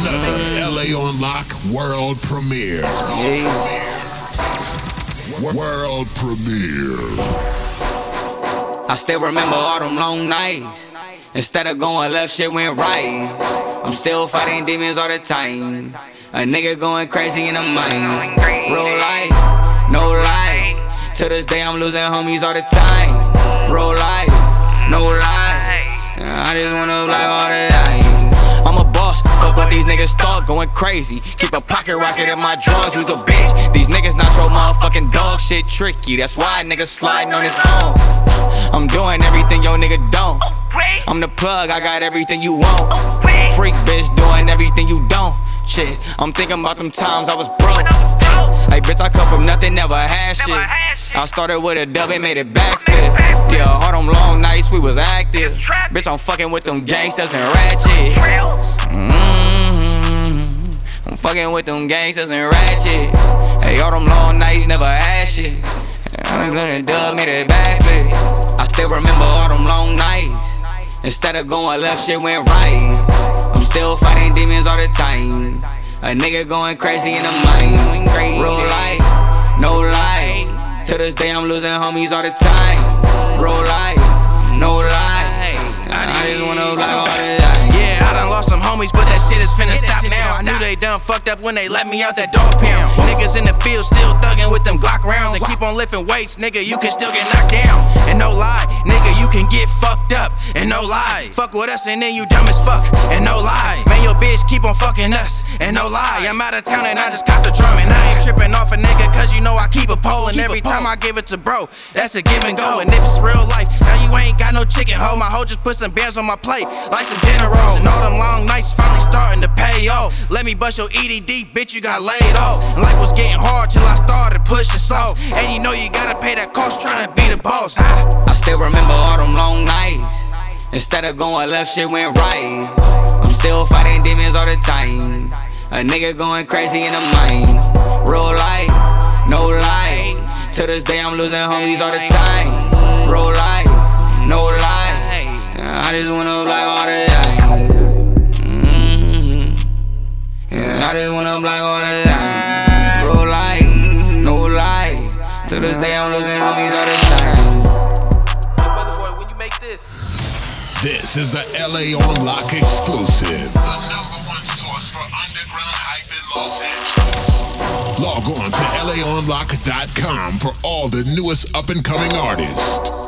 another mm. LA on Lock world premiere. World premiere. I still remember all them long nights. Instead of going left, shit went right. I'm still fighting demons all the time. A nigga going crazy in the mind. Real life, no lie. To this day, I'm losing homies all the time. Real life, no lie. I just wanna like all the niggas thought, going crazy. Keep a pocket rocket in my drawers, who's a bitch? These niggas not your motherfucking dog shit tricky. That's why niggas sliding on his own. I'm doing everything your nigga don't. I'm the plug, I got everything you want. Freak bitch doing everything you don't. Shit, I'm thinking about them times I was broke. Hey bitch, I come from nothing, never had shit. I started with a dub and made it backflip. Yeah, all them long nights we was active. Bitch, I'm fucking with them gangsters and ratchet. Mm-hmm. Fucking with them gangsters and ratchet. Hey, all them long nights never shit. I'm gonna dub, made it backflip. I still remember all them long nights. Instead of going left, shit went right. I'm still fighting demons all the time. A nigga going crazy in the mind. Real life, no lie. To this day, I'm losing homies all the time. Real life, no lie. That shit is stop now. I knew they done fucked up when they let me out that dog pound. Niggas in the field still thugging with them Glock rounds and keep on lifting weights, nigga. You can still get knocked down. And no lie, nigga, you can get fucked up. And no lie, fuck with us and then you dumb as fuck. And no lie, bitch keep on fucking us. And no lie, I'm out of town and I just caught the drum. And I ain't tripping off a nigga, cause you know I keep a pole. And every time I give it to bro, that's a give and go. And if it's real life, now you ain't got no chicken hoe. My hoe just put some bands on my plate, like some dinner rolls. And all them long nights finally starting to pay off. Let me bust your EDD, bitch, you got laid off. And life was getting hard till I started pushing soft. And you know you gotta pay that cost trying to be the boss. I still remember all them long nights. Instead of going left, shit went right. Still fighting demons all the time. A nigga going crazy in the mind. Real life, no lie. To this day, I'm losing homies all the time. Real life, no lie. I just wanna like all the time. Mm-hmm. Yeah, I just wanna black all the time. Real life, no lie. To this day, I'm losing homies all the time. This is a LA on Lock exclusive. The number one source for underground hype in Los Angeles. Log on to LAOnLock.com for all the newest up and coming artists.